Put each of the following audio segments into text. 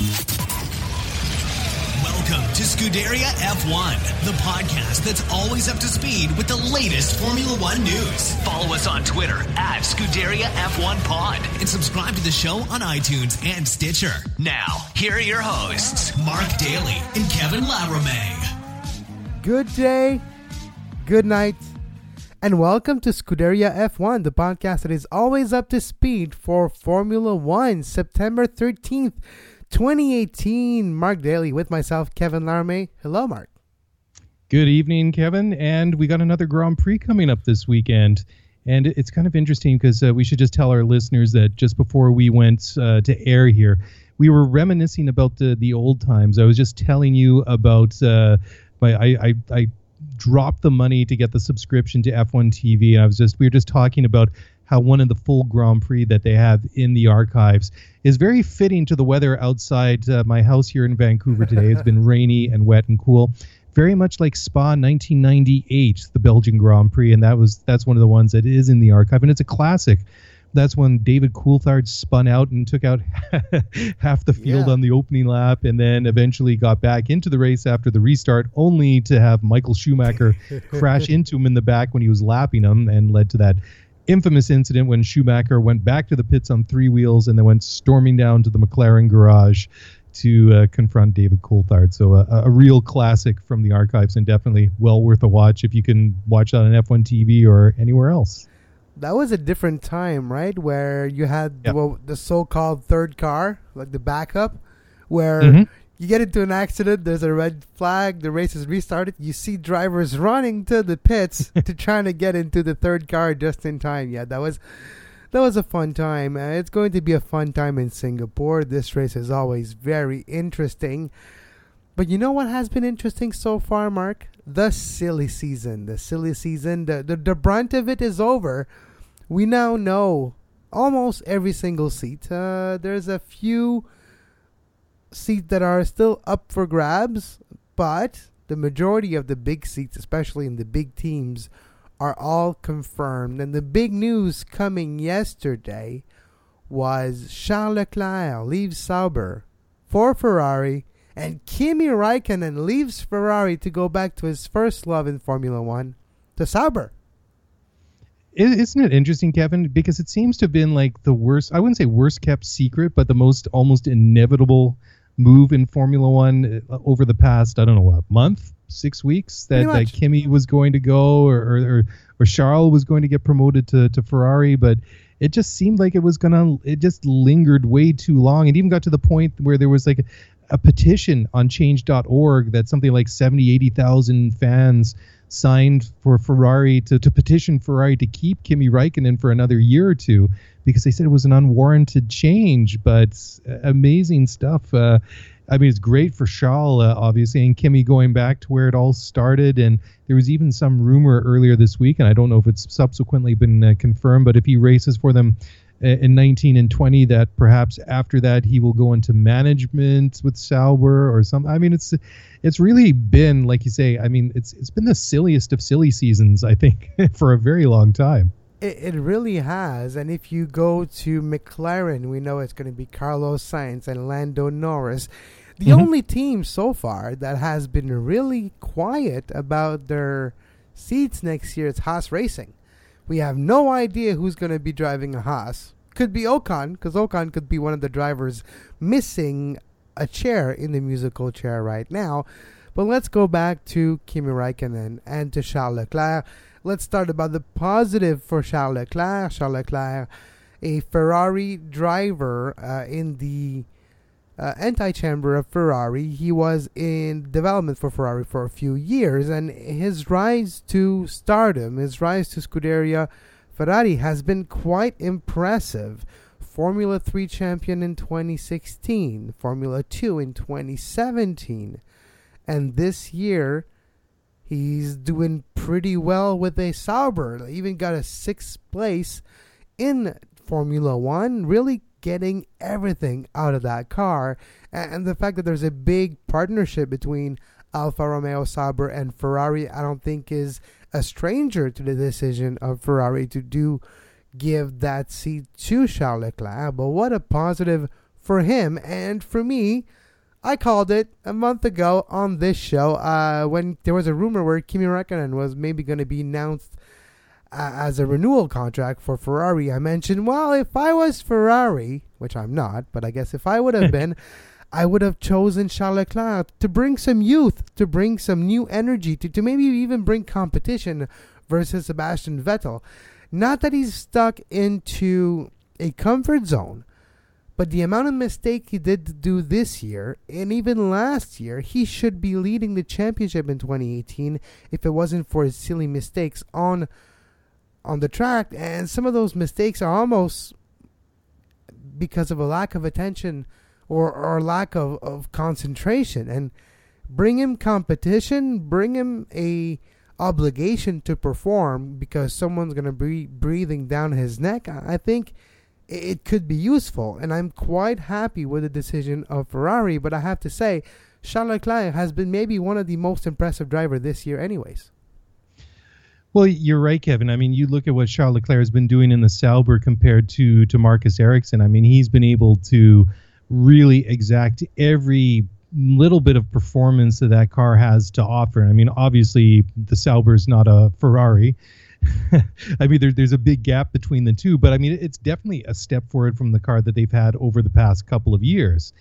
Welcome to Scuderia F1, the podcast that's always up to speed with the latest Formula One news. Follow us on Twitter at Scuderia F1 Pod and subscribe to the show on iTunes and Stitcher. Now, here are your hosts, Mark Daly and Kevin Laramie. Good day, good night, and welcome to Scuderia F1, the podcast that is always up to speed for Formula One, September 13th, 2018. Mark Daly with myself, Kevin Laramie. Hello, Mark. Good evening, Kevin. And we got another Grand Prix coming up this weekend. And it's kind of interesting because uh, we should just tell our listeners that just before we went uh, to air here, we were reminiscing about the, the old times. I was just telling you about uh, my I, I, I dropped the money to get the subscription to F1 TV. I was just we were just talking about how one of the full Grand Prix that they have in the archives is very fitting to the weather outside uh, my house here in Vancouver today. It's been rainy and wet and cool very much like Spa 1998, the Belgian Grand Prix, and that was that's one of the ones that is in the archive, and it's a classic. That's when David Coulthard spun out and took out half the field Yeah. on the opening lap, and then eventually got back into the race after the restart, only to have Michael Schumacher crash into him in the back when he was lapping him, and led to that infamous incident when Schumacher went back to the pits on three wheels and then went storming down to the McLaren garage to uh, confront David Coulthard. So uh, a real classic from the archives and definitely well worth a watch if you can watch that on F1 TV or anywhere else. That was a different time, right? Where you had Yep. well, the so called third car, like the backup, where Mhm. You get into an accident, there's a red flag, the race is restarted. You see drivers running to the pits to trying to get into the third car just in time. Yeah, that was that was a fun time. Uh, it's going to be a fun time in Singapore. This race is always very interesting. But you know what has been interesting so far, Mark? The silly season. The silly season. The, the, the brunt of it is over. We now know almost every single seat. Uh, there's a few seats that are still up for grabs, but the majority of the big seats, especially in the big teams, are all confirmed. And the big news coming yesterday was Charles Leclerc leaves Sauber for Ferrari, and Kimi Raikkonen leaves Ferrari to go back to his first love in Formula One, to Sauber. Isn't it interesting, Kevin? Because it seems to have been like the worst, I wouldn't say worst kept secret, but the most almost inevitable move in Formula One uh, over the past, I don't know, what, month, six weeks that, that. Kimi was going to go or, or, or, Charles was going to get promoted to, to Ferrari. But it just seemed like it was going to, it just lingered way too long. It even got to the point where there was like a, a petition on change.org that something like 70, 80,000 fans signed for Ferrari to, to petition Ferrari to keep Kimi Raikkonen for another year or two because they said it was an unwarranted change. But uh, amazing stuff. Uh, I mean, it's great for Charles, uh, obviously, and Kimi going back to where it all started. And there was even some rumor earlier this week, and I don't know if it's subsequently been uh, confirmed, but if he races for them in 19 and 20 that perhaps after that he will go into management with Sauber or something. I mean, it's it's really been like you say. I mean, it's it's been the silliest of silly seasons I think for a very long time. It, it really has. And if you go to McLaren, we know it's going to be Carlos Sainz and Lando Norris. The Mhm. only team so far that has been really quiet about their seats next year is Haas Racing. We have no idea who's going to be driving a Haas. could be Ocon because Ocon could be one of the drivers missing a chair in the musical chair right now. But let's go back to Kimi Raikkonen and to Charles Leclerc. Let's start about the positive for Charles Leclerc. Charles Leclerc, a Ferrari driver uh, in the uh, anti-chamber of Ferrari. He was in development for Ferrari for a few years, and his rise to stardom, his rise to Scuderia Ferrari, has been quite impressive. Formula 3 champion in 2016, Formula 2 in 2017, and this year he's doing pretty well with a Sauber. Even got a sixth place in Formula 1, really getting everything out of that car. And the fact that there's a big partnership between Alfa Romeo Sauber and Ferrari, I don't think is a stranger to the decision of Ferrari to do give that seat to Charles Leclerc. But what a positive for him and for me. I called it a month ago on this show uh, when there was a rumor where Kimi Räikkönen was maybe going to be announced as a renewal contract for Ferrari, I mentioned, well, if I was Ferrari, which I'm not, but I guess if I would have been, I would have chosen Charles Leclerc to bring some youth, to bring some new energy, to, to maybe even bring competition versus Sebastian Vettel. Not that he's stuck into a comfort zone, but the amount of mistake he did do this year and even last year, he should be leading the championship in 2018 if it wasn't for his silly mistakes on on the track, and some of those mistakes are almost because of a lack of attention or, or lack of, of concentration. And bring him competition, bring him a obligation to perform because someone's going to be breathing down his neck. I think it could be useful, and I'm quite happy with the decision of Ferrari. But I have to say, Charles Leclerc has been maybe one of the most impressive drivers this year, anyways. Well, you're right, Kevin. I mean, you look at what Charles Leclerc has been doing in the Sauber compared to to Marcus Ericsson. I mean, he's been able to really exact every little bit of performance that that car has to offer. I mean, obviously, the Sauber is not a Ferrari. I mean, there, there's a big gap between the two, but I mean, it's definitely a step forward from the car that they've had over the past couple of years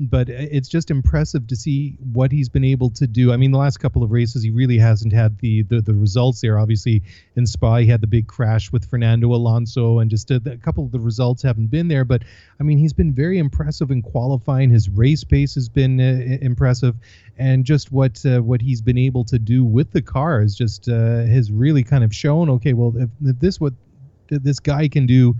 but it's just impressive to see what he's been able to do. I mean, the last couple of races, he really hasn't had the the, the results there. Obviously, in Spa, he had the big crash with Fernando Alonso, and just a, a, couple of the results haven't been there. But I mean, he's been very impressive in qualifying. His race pace has been uh, impressive, and just what uh, what he's been able to do with the car is just uh, has really kind of shown. Okay, well, if, if this what this guy can do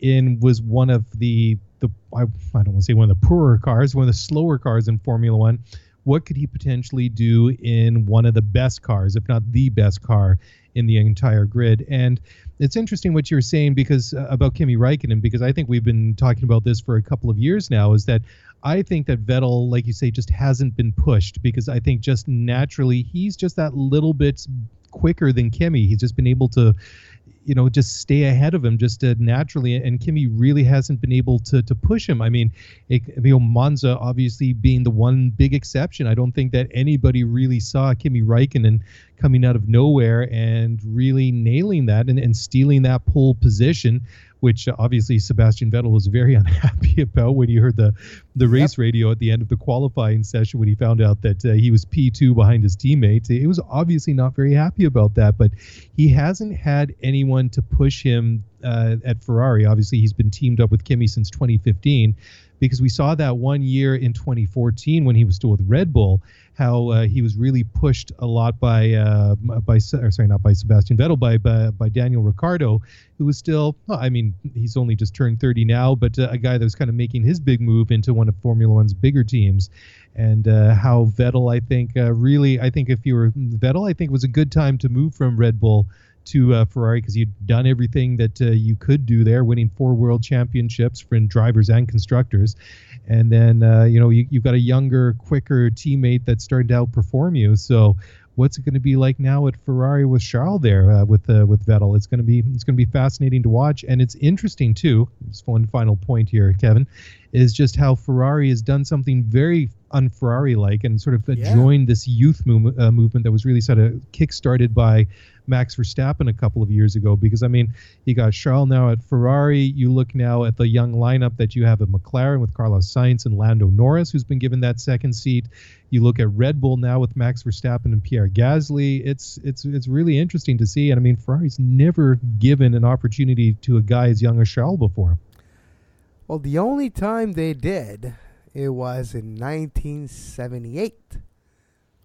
in was one of the the I, I don't want to say one of the poorer cars, one of the slower cars in Formula One. What could he potentially do in one of the best cars, if not the best car in the entire grid? And it's interesting what you're saying because uh, about Kimi Raikkonen, because I think we've been talking about this for a couple of years now. Is that I think that Vettel, like you say, just hasn't been pushed because I think just naturally he's just that little bit quicker than Kimi. He's just been able to you know just stay ahead of him just naturally and Kimi really hasn't been able to to push him. I mean it, you know Monza obviously being the one big exception. I don't think that anybody really saw Kimi Raikkonen coming out of nowhere and really nailing that and, and stealing that pole position which obviously Sebastian Vettel was very unhappy about when he heard the the yep. race radio at the end of the qualifying session when he found out that uh, he was P2 behind his teammates. He was obviously not very happy about that, but he hasn't had anyone to push him uh, at Ferrari. Obviously, he's been teamed up with Kimi since 2015 because we saw that one year in 2014 when he was still with Red Bull, how uh, he was really pushed a lot by uh, by sorry not by Sebastian Vettel by, by, by Daniel Ricciardo, who was still I mean he's only just turned 30 now, but uh, a guy that was kind of making his big move into one of Formula One's bigger teams, and uh, how Vettel I think uh, really I think if you were Vettel I think it was a good time to move from Red Bull to uh, Ferrari because you'd done everything that uh, you could do there, winning four world championships for drivers and constructors. And then, uh, you know, you, have got a younger, quicker teammate that's starting to outperform you. So, what's it going to be like now at Ferrari with Charles there uh, with uh, with Vettel? It's going to be it's going to be fascinating to watch, and it's interesting too. Just one final point here, Kevin, is just how Ferrari has done something very un-Ferrari like and sort of yeah. joined this youth move, uh, movement that was really sort of kick-started by Max Verstappen a couple of years ago. Because I mean, you got Charles now at Ferrari. You look now at the young lineup that you have at McLaren with Carlos Sainz and Lando Norris, who's been given that second seat. You look at Red Bull now with Max Verstappen and Pierre Gasly. It's it's it's really interesting to see. And I mean, Ferrari's never given an opportunity to a guy as young as Charles before. Well, the only time they did, it was in 1978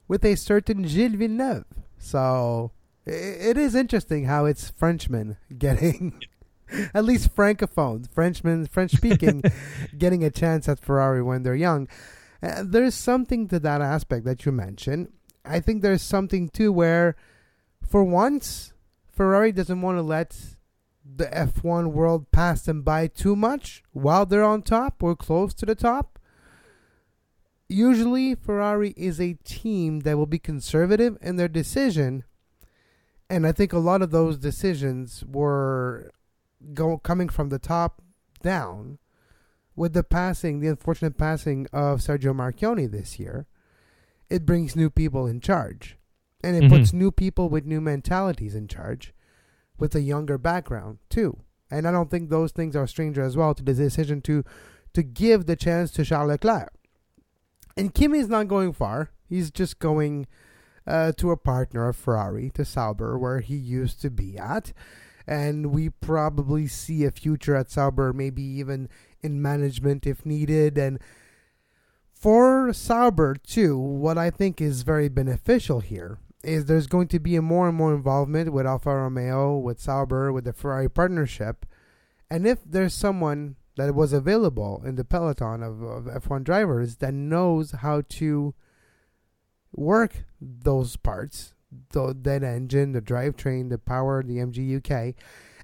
with a certain Gilles Villeneuve. So it is interesting how it's Frenchmen getting, at least francophones, Frenchmen, French speaking, getting a chance at Ferrari when they're young. Uh, there's something to that aspect that you mentioned. I think there's something too where, for once, Ferrari doesn't want to let the F1 world pass them by too much while they're on top or close to the top. Usually, Ferrari is a team that will be conservative in their decision, and I think a lot of those decisions were go coming from the top down. With the passing, the unfortunate passing of Sergio Marchionne this year, it brings new people in charge, and it mm-hmm. puts new people with new mentalities in charge with a younger background too. And I don't think those things are stranger as well to the decision to to give the chance to Charles Leclerc. And Kimi is not going far. He's just going uh, to a partner of Ferrari, to Sauber, where he used to be at. And we probably see a future at Sauber, maybe even in management if needed. And for Sauber, too, what I think is very beneficial here is there's going to be a more and more involvement with Alfa Romeo, with Sauber, with the Ferrari partnership. And if there's someone that was available in the peloton of, of F1 drivers that knows how to work those parts, the, that engine, the drivetrain, the power, the MGU-K,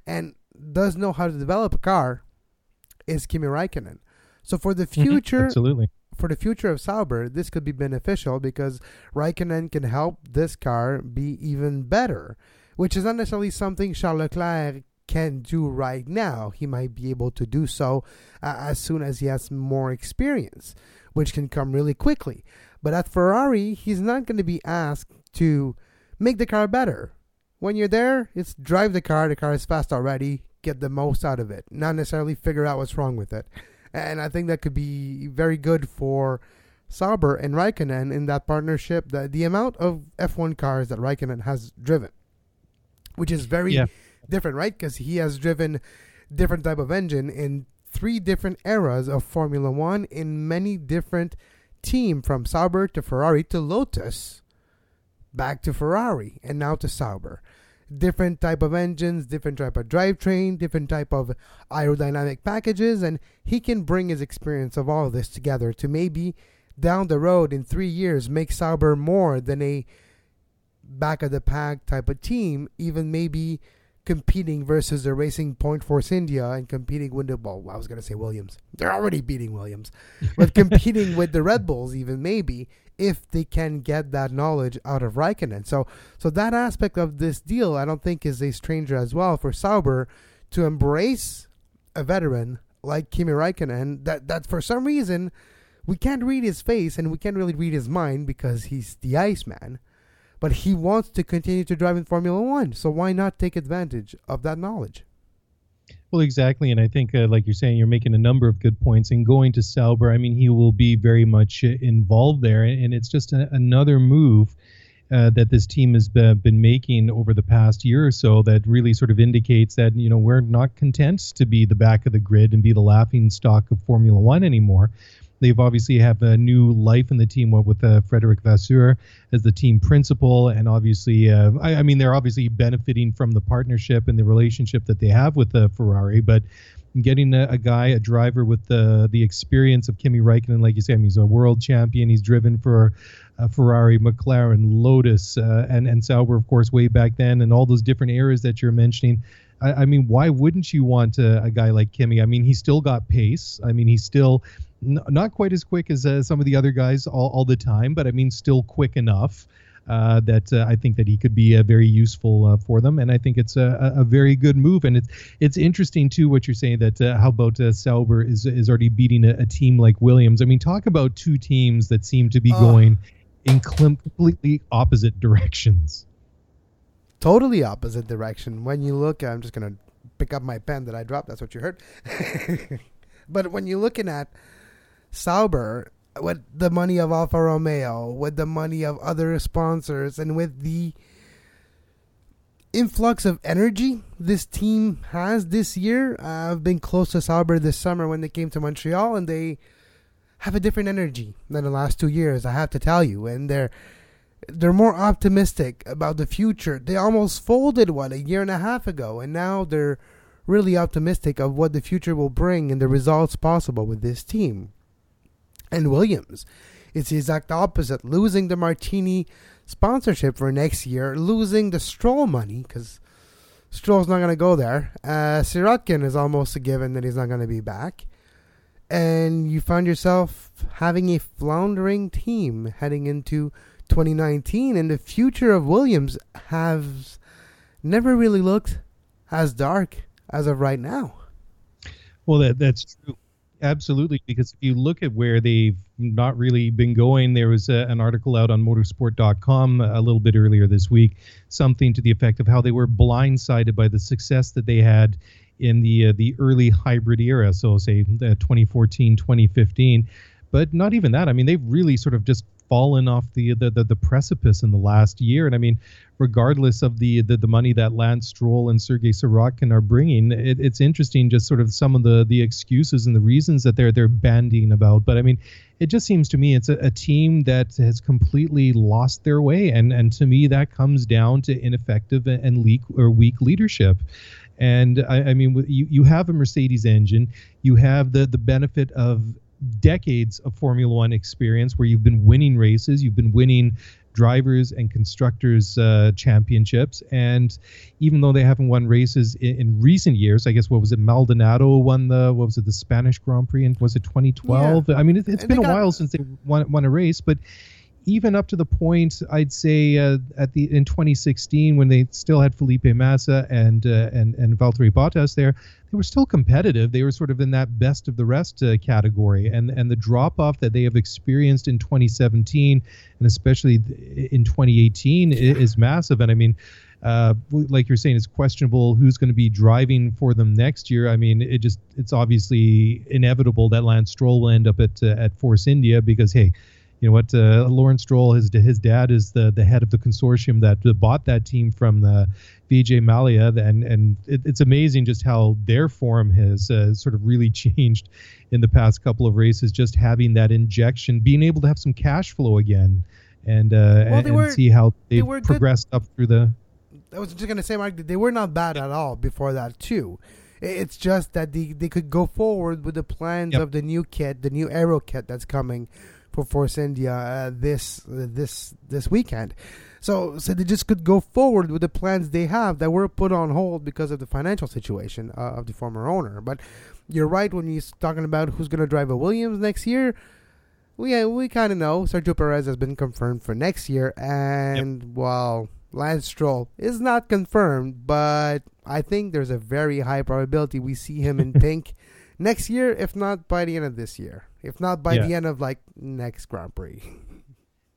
and does know how to develop a car, is Kimi Raikkonen. So for the mm-hmm. future, absolutely, for the future of Sauber, this could be beneficial because Raikkonen can help this car be even better, which is not necessarily something Charles Leclerc can do right now. He might be able to do so uh, as soon as he has more experience, which can come really quickly. But at Ferrari, he's not going to be asked to make the car better. When you're there, it's drive the car. The car is fast already. Get the most out of it, not necessarily figure out what's wrong with it and I think that could be very good for Sauber and Raikkonen in that partnership. The the amount of F1 cars that Raikkonen has driven, which is very yeah. different, right? Because he has driven different type of engine in three different eras of Formula One in many different team from Sauber to Ferrari to Lotus, back to Ferrari, and now to Sauber. Different type of engines, different type of drivetrain, different type of aerodynamic packages, and he can bring his experience of all of this together to maybe down the road in three years make Sauber more than a back of the pack type of team, even maybe competing versus the Racing Point Force India and competing with the well, I was gonna say Williams. They're already beating Williams, but competing with the Red Bulls even maybe if they can get that knowledge out of Raikkonen. So so that aspect of this deal I don't think is a stranger as well for Sauber to embrace a veteran like Kimi Raikkonen that that for some reason we can't read his face and we can't really read his mind because he's the Iceman. But he wants to continue to drive in Formula One, so why not take advantage of that knowledge? Well, exactly, and I think, uh, like you're saying, you're making a number of good points. And going to Sauber, I mean, he will be very much uh, involved there, and it's just a, another move uh, that this team has been making over the past year or so that really sort of indicates that you know we're not content to be the back of the grid and be the laughing stock of Formula One anymore. They've obviously have a new life in the team with uh, Frederic Vasseur as the team principal, and obviously, uh, I, I, mean, they're obviously benefiting from the partnership and the relationship that they have with uh, Ferrari. But getting a, a, guy, a driver with the the experience of Kimi Raikkonen, like you said, he's a world champion. He's driven for uh, Ferrari, McLaren, Lotus, uh, and and Sauber, of course, way back then, and all those different eras that you're mentioning. I, I mean, why wouldn't you want a, a guy like Kimi? I mean, he's still got pace. I mean, he's still n- not quite as quick as uh, some of the other guys all, all the time, but I mean, still quick enough. Uh, that uh, I think that he could be uh, very useful uh, for them, and I think it's a, a, very good move. And it's it's interesting too what you're saying that uh, how about uh, Sauber is is already beating a, a, team like Williams. I mean, talk about two teams that seem to be going in completely opposite directions. totally opposite direction. When you look, I'm just gonna pick up my pen that I dropped. That's what you heard. but when you're looking at Sauber with the money of Alfa Romeo, with the money of other sponsors, and with the influx of energy this team has this year. I've been close to Sauber this summer when they came to Montreal, and they have a different energy than the last two years. I have to tell you, and they're they're more optimistic about the future. They almost folded what a year and a half ago, and now they're really optimistic of what the future will bring and the results possible with this team. And Williams, it's the exact opposite, losing the Martini sponsorship for next year, losing the Stroll money because Stroll's not going to go there. Uh, Sirotkin is almost a given that he's not going to be back. And you find yourself having a floundering team heading into 2019, and the future of Williams has never really looked as dark as of right now. Well, that that's true. Absolutely, because if you look at where they've not really been going, there was a, an article out on motorsport.com a little bit earlier this week, something to the effect of how they were blindsided by the success that they had in the uh, the early hybrid era, so say uh, 2014, 2015. But not even that. I mean, they've really sort of just fallen off the, the the, the precipice in the last year. And I mean, regardless of the the, the money that Lance Stroll and Sergei Sirotkin are bringing, it, it's interesting just sort of some of the the excuses and the reasons that they're they're bandying about. But I mean, it just seems to me it's a, a team that has completely lost their way, and and to me that comes down to ineffective and leak or weak leadership. And I, I mean, you, you have a Mercedes engine, you have the the benefit of decades of Formula One experience where you've been winning races, you've been winning drivers and constructors uh, championships. And even though they haven't won races in, in, recent years, I guess what was it? Maldonado won the what was it? The Spanish Grand Prix, and was it 2012? Yeah. I mean, it, has been a got, while since they won, won a race, but even up to the point I'd say uh, at the in 2016 when they still had Felipe Massa and uh, and and Valtteri Bottas there, they were still competitive. They were sort of in that best of the rest uh, category, and and the drop off that they have experienced in 2017 and especially in 2018 is massive. And I mean. Uh, like you're saying, it's questionable who's going to be driving for them next year. I mean, it just it's obviously inevitable that Lance Stroll will end up at uh, at Force India because hey, you know what? Uh, Lawrence Stroll, his his dad is the the head of the consortium that bought that team from the Vijay Mallya and and it, it's amazing just how their form has uh, sort of really changed in the past couple of races. Just having that injection, being able to have some cash flow again, and uh, well, and, were, see how they've they progressed good. up through the. I was just gonna say, Mark, they were not bad at all before that too. It's just that they, they could go forward with the plans yep. of the new kit, the new Aero kit that's coming, for Force India uh, this uh, this this weekend. So, so they just could go forward with the plans they have that were put on hold because of the financial situation uh, of the former owner. But you're right when you're talking about who's going to drive a Williams next year. We we kind of know Sergio Perez has been confirmed for next year, and yep. well, Lance Stroll is not confirmed, but I think there's a very high probability we see him in pink next year, if not by the end of this year, if not by yeah. the end of like next Grand Prix.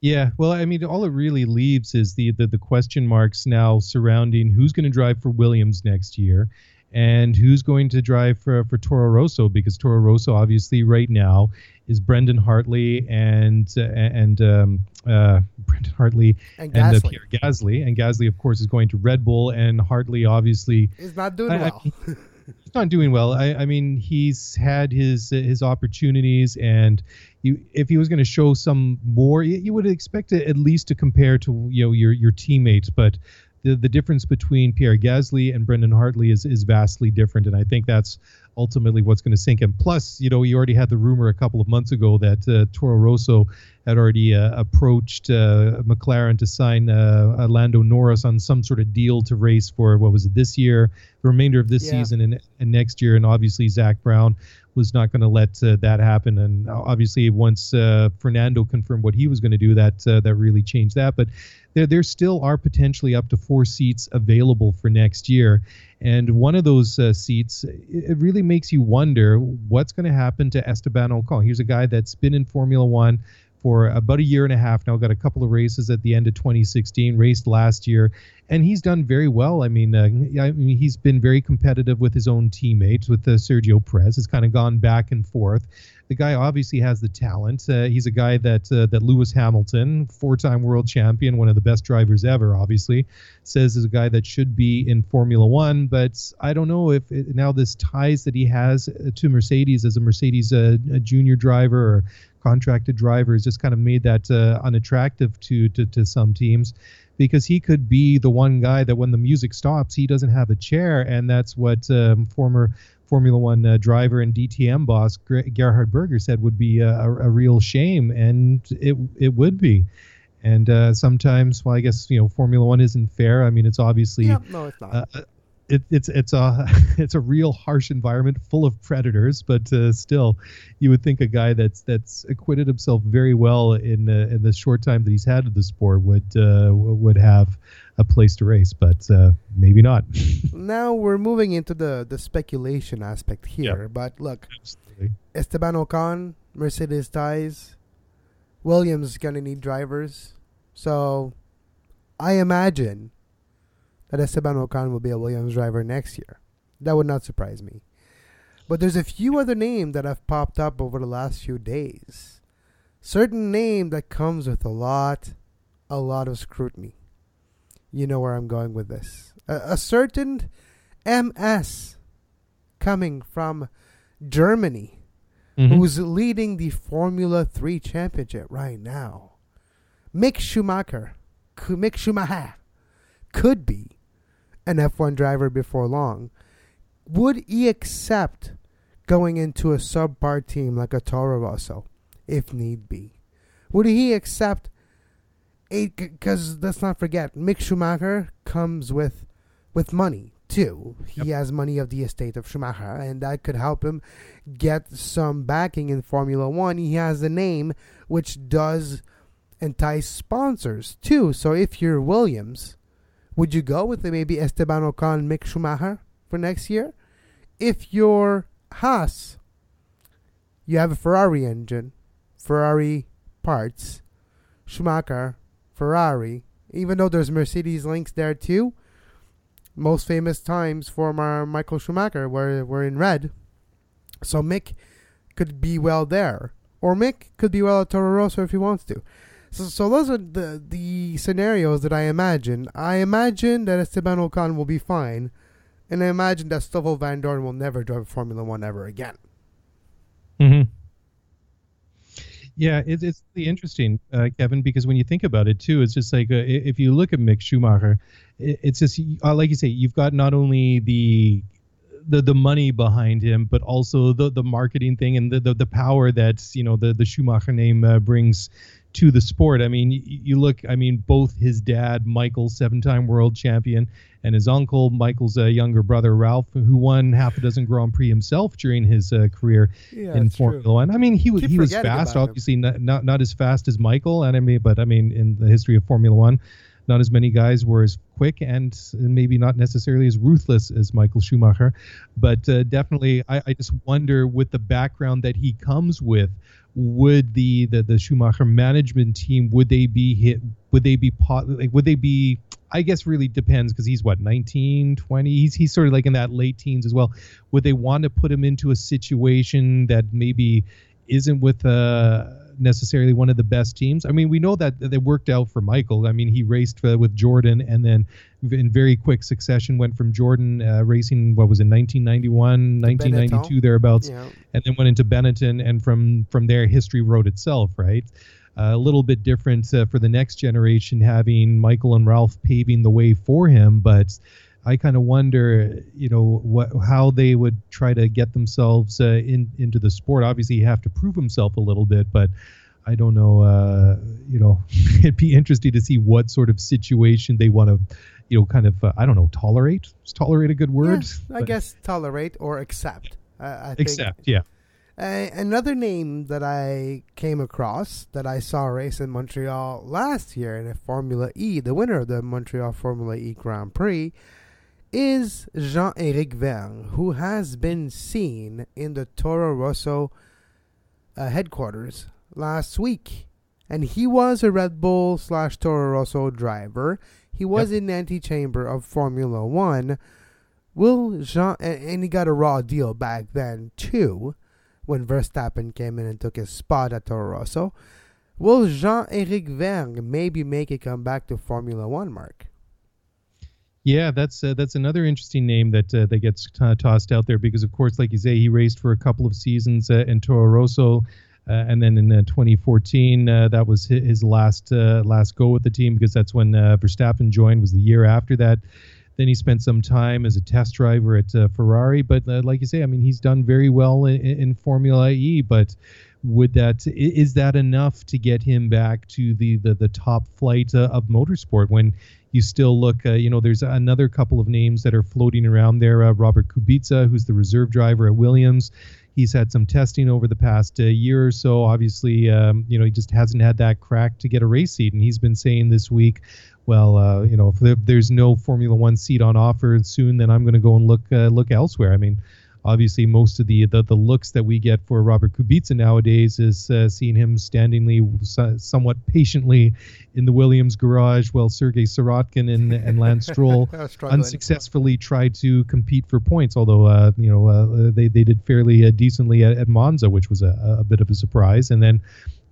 Yeah, well, I mean, all it really leaves is the the, the question marks now surrounding who's going to drive for Williams next year, and who's going to drive for for Toro Rosso because Toro Rosso obviously right now is Brendan Hartley and uh, and um, uh, Brendan Hartley and, and uh, Pierre Gasly, and Gasly of course is going to Red Bull, and Hartley obviously is not doing I, well. I, not doing well. I, I mean, he's had his his opportunities, and you, if he was going to show some more, you, you would expect at least to compare to you know your your teammates. But the the difference between Pierre Gasly and Brendan Hartley is is vastly different, and I think that's ultimately what's going to sink him. Plus, you know, you already had the rumor a couple of months ago that uh, Toro Rosso had already uh, approached uh, McLaren to sign uh, Lando Norris on some sort of deal to race for what was it this year, the remainder of this yeah. season, and, and next year. And obviously, Zak Brown was not going to let uh, that happen. And obviously, once uh, Fernando confirmed what he was going to do, that uh, that really changed that. But there there still are potentially up to four seats available for next year. And one of those uh, seats, it really makes you wonder what's going to happen to Esteban Ocon. Here's a guy that's been in Formula One for about a year and a half now. Got a couple of races at the end of 2016, raced last year, and he's done very well. I mean, uh, I mean he's been very competitive with his own teammates, with uh, Sergio Perez. Has kind of gone back and forth. The guy obviously has the talent. Uh, he's a guy that uh, that Lewis Hamilton, four-time world champion, one of the best drivers ever, obviously, says is a guy that should be in Formula One. But I don't know if it, now this ties that he has uh, to Mercedes as a Mercedes uh, a junior driver or contracted driver has just kind of made that uh, unattractive to, to to some teams because he could be the one guy that when the music stops he doesn't have a chair and that's what um, former Formula One uh, driver and DTM boss Gerhard Berger said would be a, a, real shame, and it it would be. And uh, sometimes, well, I guess you know, Formula One isn't fair. I mean, it's obviously yeah, no, it's not. Uh, it, it's it's a it's a real harsh environment full of predators, but uh, still, you would think a guy that's that's acquitted himself very well in uh, in the short time that he's had in the sport would uh, would have a place to race, but uh, maybe not. now we're moving into the the speculation aspect here, yep. but look, Absolutely. Esteban Ocon, Mercedes ties, Williams is gonna need drivers, so I imagine that Esteban Ocon will be a Williams driver next year. That would not surprise me. But there's a few other names that have popped up over the last few days. Certain name that comes with a lot, a lot of scrutiny. You know where I'm going with this. A, a certain MS coming from Germany, mm-hmm. who's leading the Formula 3 championship right now. Mick Schumacher, Mick Schumacher could be an F1 driver before long. Would he accept going into a subpar team like a Toro Rosso, if need be? Would he accept because let's not forget, Mick Schumacher comes with with money too. He yep. has money of the estate of Schumacher, and that could help him get some backing in Formula One. He has a name which does entice sponsors too. So if you're Williams, would you go with maybe Esteban Ocon, Mick Schumacher for next year? If you're Haas, you have a Ferrari engine, Ferrari parts, Schumacher, Ferrari, even though there's Mercedes links there too. Most famous times for Michael Schumacher were, were in red. So Mick could be well there. Or Mick could be well at Toro Rosso if he wants to. So, so those are the the scenarios that I imagine. I imagine that Esteban Ocon will be fine, and I imagine that Stoffel Vandoorne will never drive Formula One ever again. Mm-hmm. Yeah, it's it's really interesting, uh, Kevin, because when you think about it too, it's just like uh, if you look at Mick Schumacher, it, it's just uh, like you say, you've got not only the the the money behind him, but also the the marketing thing and the the, the power that you know the the Schumacher name uh, brings to the sport. I mean, you, you look, I mean, both his dad, Michael, seven time world champion, and his uncle, Michael's uh, younger brother, Ralf, who won half a dozen Grand Prix himself during his uh, career yeah, in Formula One. I mean, he, was he was fast, obviously, not, not, not as fast as Michael, and I mean, but I mean, in the history of Formula One, not as many guys were as quick and maybe not necessarily as ruthless as Michael Schumacher, but uh, definitely I, I, just wonder with the background that he comes with, would the, the the Schumacher management team would they be hit? Would they be pot? Like would they be? I guess really depends because he's what 19, 20. He's he's sort of like in that late teens as well. Would they want to put him into a situation that maybe isn't with a necessarily one of the best teams. I mean, we know that they worked out for Michael. I mean, he raced uh, with Jordan and then in very quick succession went from Jordan uh, racing, what was it, 1991, 1992, thereabouts, yeah. and then went into Benetton. And from, from there, history wrote itself, right? Uh, a little bit different uh, for the next generation, having Michael and Ralf paving the way for him, but I kind of wonder, you know, what how they would try to get themselves uh, in into the sport. Obviously, you have to prove himself a little bit, but I don't know. Uh, you know, it'd be interesting to see what sort of situation they want to, you know, kind of uh, I don't know, tolerate. Is tolerate a good word? Yeah, I guess tolerate or accept. I accept, yeah. Uh, another name that I came across that I saw race in Montreal last year in a Formula E, the winner of the Montreal Formula E Grand Prix, is Jean-Éric Vergne, who has been seen in the Toro Rosso uh, headquarters last week and he was a Red Bull slash Toro Rosso driver. He was in the antechamber of Formula One. Will Jean and, and he got a raw deal back then too, when Verstappen came in and took his spot at Toro Rosso. Will Jean Eric Vergne maybe make a comeback to Formula One, Mark? Yeah, that's uh, that's another interesting name that uh, that gets t- tossed out there because, of course, like you say, he raced for a couple of seasons uh, in Toro Rosso, uh, and then in uh, 2014, uh, that was his last last go with the team because that's when Verstappen joined. Was the year after that. Then he spent some time as a test driver at Ferrari, but like you say, I mean, he's done very well in, in Formula E, but would that is that enough to get him back to the the, the top flight uh, of motorsport when you still look uh, you know there's another couple of names that are floating around there uh, Robert Kubica who's the reserve driver at Williams. He's had some testing over the past uh, year or so. Obviously um, you know he just hasn't had that crack to get a race seat. And he's been saying this week well, uh, you know, if there's no Formula One seat on offer soon, then I'm going to go and look uh, look elsewhere. I mean, obviously most of the, the the looks that we get for Robert Kubica nowadays is uh, seeing him standingly somewhat patiently in the Williams garage while Sergei Sirotkin and, and Lance Stroll unsuccessfully tried to compete for points. Although uh, you know uh, they they did fairly uh, decently at, at, Monza, which was a, a bit of a surprise, and then.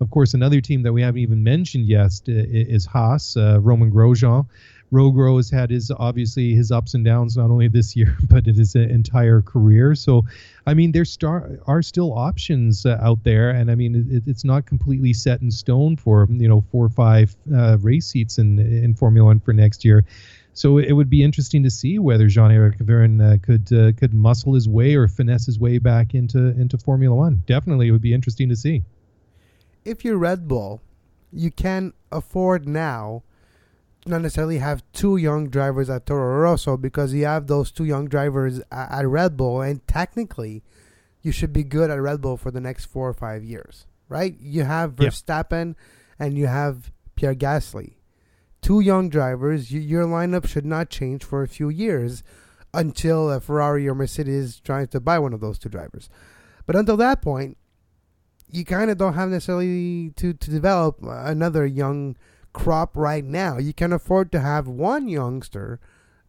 Of course, another team that we haven't even mentioned yet uh, is Haas, uh, Romain Grosjean. Rogro has had his obviously his ups and downs not only this year but in his entire career. So, I mean, there star- are still options uh, out there, and I mean, it, it's not completely set in stone for you know four or five uh, race seats in in Formula One for next year. So it would be interesting to see whether Jean-Eric Vergne uh, could uh, could muscle his way or finesse his way back into into Formula One. Definitely, it would be interesting to see. If you're Red Bull, you can afford now not necessarily have two young drivers at Toro Rosso because you have those two young drivers at, Red Bull, and technically, you should be good at Red Bull for the next four or five years, right? You have Verstappen and you have Pierre Gasly, two young drivers. You, your lineup should not change for a few years until a Ferrari or Mercedes tries to buy one of those two drivers. But until that point, you kind of don't have necessarily to, to develop another young crop right now. You can afford to have one youngster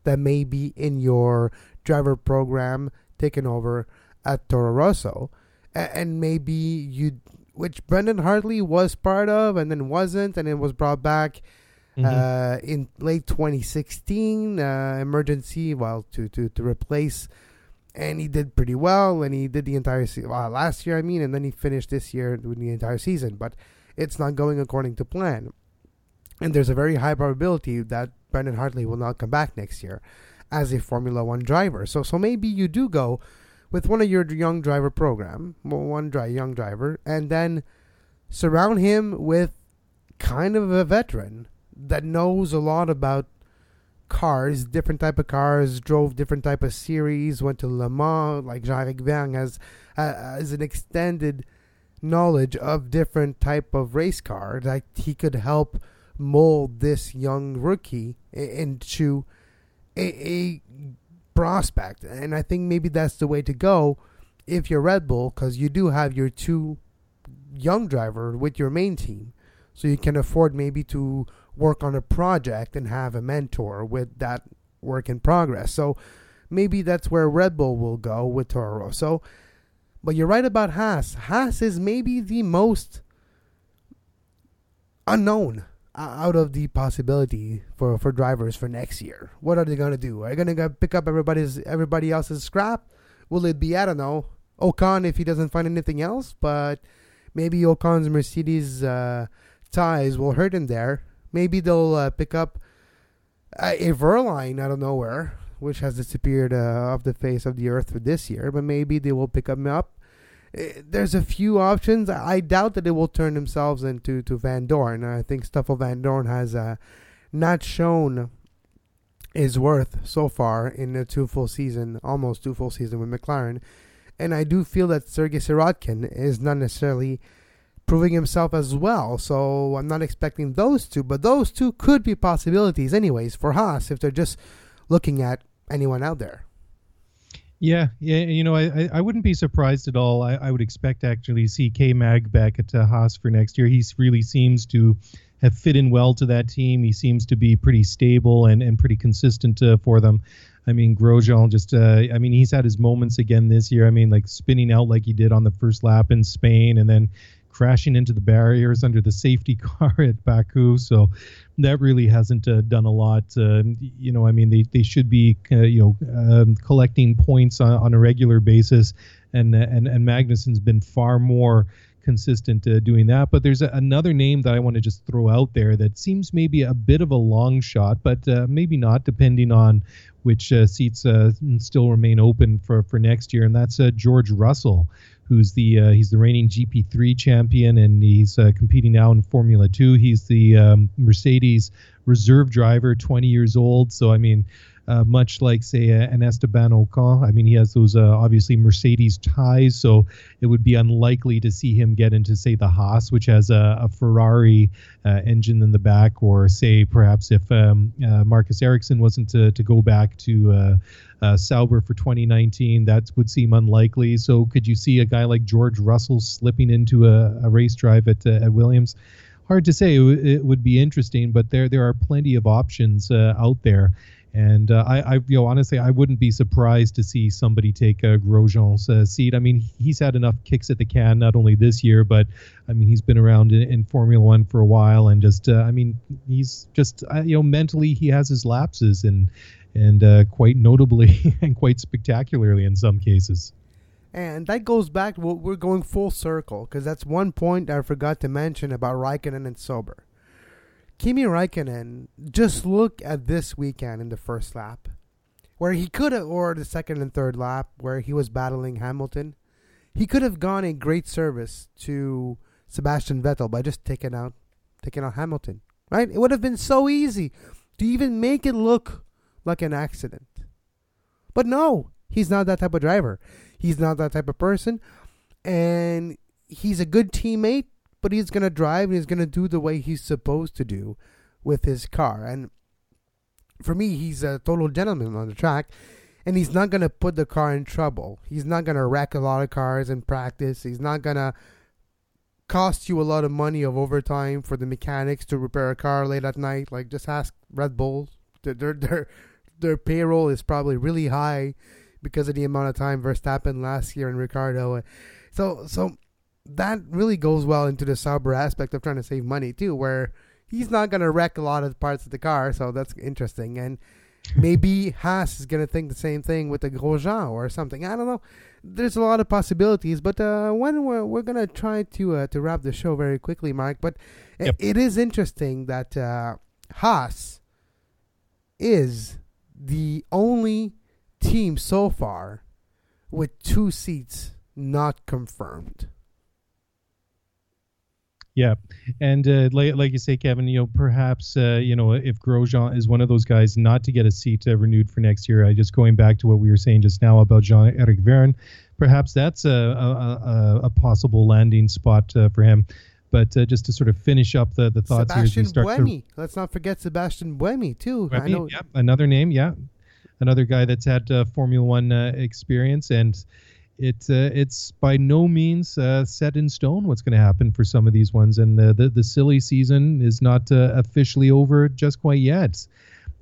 that may be in your driver program taken over at Toro Rosso, and maybe you, which Brendan Hartley was part of and then wasn't, and it was brought back. Mm-hmm. Uh, in late 2016, uh, emergency, well, to, to, to replace, and he did pretty well, and he did the entire se- well, last year, I mean, and then he finished this year with the entire season, but it's not going according to plan. And there's a very high probability that Brendan Hartley will not come back next year as a Formula One driver. So, so maybe you do go with one of your young driver program, one dry young driver, and then surround him with kind of a veteran that knows a lot about cars, different type of cars, drove different type of series, went to Le Mans, like Jean-Eric Vergne has, has an extended knowledge of different type of race car that he could help mold this young rookie into a, a prospect. And I think maybe that's the way to go if you're Red Bull, because you do have your two young driver with your main team. So you can afford maybe to work on a project and have a mentor with that work in progress. So maybe that's where Red Bull will go with Toro Rosso. But you're right about Haas. Haas is maybe the most unknown out of the possibility for, for drivers for next year. What are they gonna do? Are they gonna go pick up everybody's everybody else's scrap? Will it be I don't know Ocon if he doesn't find anything else? But maybe Ocon's Mercedes uh, ties will hurt him there. Maybe they'll uh, pick up a, Wehrlein out of nowhere, which has disappeared uh, off the face of the earth for this year. But maybe they will pick him up Eh, there's a few options. I doubt that they will turn themselves into to Vandoorne. I think Stoffel Vandoorne has uh, not shown his worth so far in a two full season, almost two full season with McLaren. And I do feel that Sergei Sirotkin is not necessarily proving himself as well. So I'm not expecting those two, but those two could be possibilities anyways for Haas if they're just looking at anyone out there. Yeah, yeah, you know, I, I wouldn't be surprised at all. I, I would expect actually see K Mag back at uh, Haas for next year. He really seems to have fit in well to that team. He seems to be pretty stable and, and pretty consistent uh, for them. I mean, Grosjean just, uh, I mean, he's had his moments again this year. I mean, like spinning out like he did on the first lap in Spain and then crashing into the barriers under the safety car at Baku. So that really hasn't uh, done a lot. Uh, you know, I mean, they, they should be, uh, you know, um, collecting points on, on a regular basis. And, and, and Magnussen's been far more consistent uh, doing that. But there's a, another name that I want to just throw out there that seems maybe a bit of a long shot, but uh, maybe not, depending on which uh, seats uh, still remain open for, for next year, and that's uh, George Russell who's the uh, he's the reigning GP3 champion and he's competing now in Formula 2. He's the um, Mercedes reserve driver, 20 years old. So I mean, uh, much like say an Esteban Ocon. I mean, he has those uh, obviously Mercedes ties, so it would be unlikely to see him get into say the Haas, which has a, a Ferrari uh, engine in the back, or say perhaps if um, uh, Marcus Ericsson wasn't to, to go back to uh, uh, Sauber for 2019, that would seem unlikely. So could you see a guy like George Russell slipping into a, a race drive at at Williams? Hard to say. It, it, would be interesting, but there there are plenty of options out there. And uh, I, I, you know, honestly, I wouldn't be surprised to see somebody take uh, Grosjean's uh, seat. I mean, he's had enough kicks at the can, not only this year, but I mean, he's been around in, in Formula One for a while, and just, uh, I mean, he's just, uh, you know, mentally he has his lapses, and and uh, quite notably and quite spectacularly in some cases. And that goes back we're going full circle because that's one point I forgot to mention about Raikkonen and Sauber. Kimi Raikkonen, just look at this weekend in the first lap, where he could have, or the second and third lap, where he was battling Hamilton. He could have gone a great service to Sebastian Vettel by just taking out, taking out Hamilton. Right? It would have been so easy to even make it look like an accident. But no, he's not that type of driver. He's not that type of person, and he's a good teammate but he's going to drive and he's going to do the way he's supposed to do with his car. And for me, he's a total gentleman on the track, and he's not going to put the car in trouble. He's not going to wreck a lot of cars in practice. He's not going to cost you a lot of money of overtime for the mechanics to repair a car late at night. Like just ask Red Bull. Their their their, their payroll is probably really high because of the amount of time Verstappen last year and Ricciardo. So so that really goes well into the Sauber aspect of trying to save money too, where he's not going to wreck a lot of parts of the car, so that's interesting. And maybe Haas is going to think the same thing with the Grosjean or something. I don't know. There's a lot of possibilities, but uh, when we're, we're going to try to uh, to wrap the show very quickly, Mark. But yep. it, it is interesting that uh, Haas is the only team so far with two seats not confirmed. Yeah, and uh, like, like you say, Kevin, you know, perhaps uh, you know if Grosjean is one of those guys not to get a seat uh, renewed for next year. I just going back to what we were saying just now about Jean-Eric Vergne, perhaps that's a a, a possible landing spot uh, for him. But uh, just to sort of finish up the, the thoughts Sebastian here, Buemi. To... Let's not forget Sebastian Buemi too. Buemi, I know. Yeah, another name. Yeah, another guy that's had uh, Formula One experience and it uh, it's by no means uh, set in stone what's going to happen for some of these ones, and the the, the silly season is not uh, officially over just quite yet.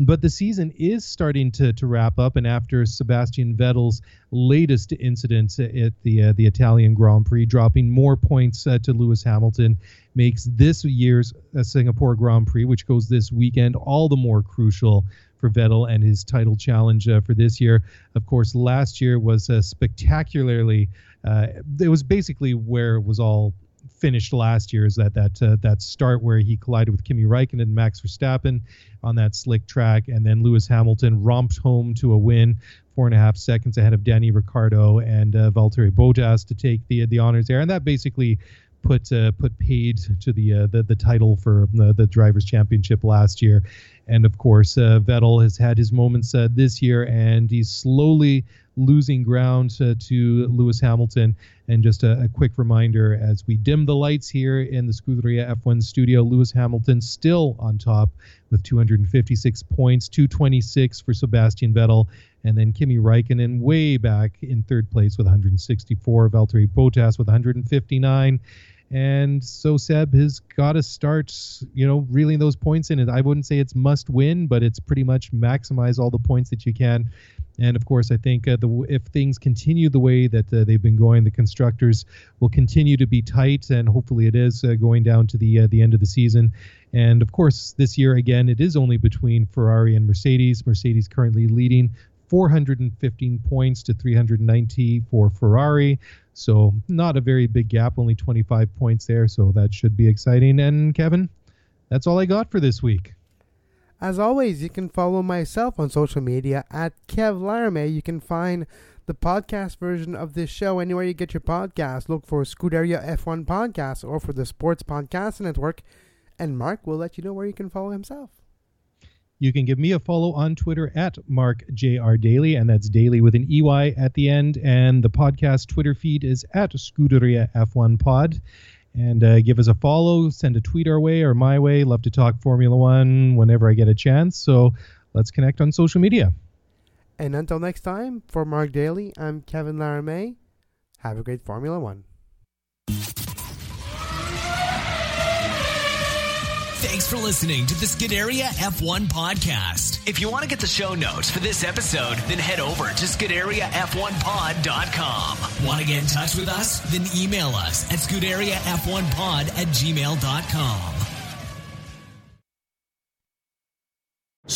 But the season is starting to, to wrap up, and after Sebastian Vettel's latest incident at the uh, the Italian Grand Prix, dropping more points uh, to Lewis Hamilton, makes this year's uh, Singapore Grand Prix, which goes this weekend, all the more crucial for Vettel and his title challenge uh, for this year. Of course, last year was a spectacularly. Uh, it was basically where it was all finished last year is that that uh, that start where he collided with Kimi Raikkonen and Max Verstappen on that slick track, and then Lewis Hamilton romped home to a win, four and a half seconds ahead of Danny Ricciardo and uh, Valtteri Bottas to take the the honors there, and that basically put uh, put paid to the, uh, the the title for the, the drivers championship last year, and of course uh, Vettel has had his moments uh, this year, and he's slowly losing ground uh, to Lewis Hamilton. And just a, a, quick reminder as we dim the lights here in the Scuderia F1 studio, Lewis Hamilton still on top with 256 points, 226 for Sebastian Vettel, and then Kimi Raikkonen way back in third place with 164, Valtteri Bottas with 159. And so Seb has got to start, you know, reeling those points in. And I wouldn't say it's must win, but it's pretty much maximize all the points that you can. And of course, I think uh, the, if things continue the way that uh, they've been going, the constructors will continue to be tight, and hopefully it is uh, going down to the uh, the end of the season. And of course, this year again, it is only between Ferrari and Mercedes. Mercedes currently leading 415 points to 390 for Ferrari. So not a very big gap, only 25 points there. So that should be exciting. And Kevin, that's all I got for this week. As always, you can follow myself on social media at Kev Laramie. You can find the podcast version of this show anywhere you get your podcast. Look for Scuderia F1 Podcast or for the Sports Podcast Network. And Mark will let you know where you can follow himself. You can give me a follow on Twitter at Mark JR Daily, and that's daily with an EY at the end. And the podcast Twitter feed is at Scuderia F1 Pod and uh, give us a follow, send a tweet our way or my way. Love to talk Formula One whenever I get a chance. So let's connect on social media. And until next time, for Mark Daly, I'm Kevin Laramie. Have a great Formula One. Thanks for listening to the Scuderia F1 podcast. If you want to get the show notes for this episode, then head over to ScuderiaF1pod.com. Want to get in touch with us? Then email us at ScuderiaF1pod at gmail.com.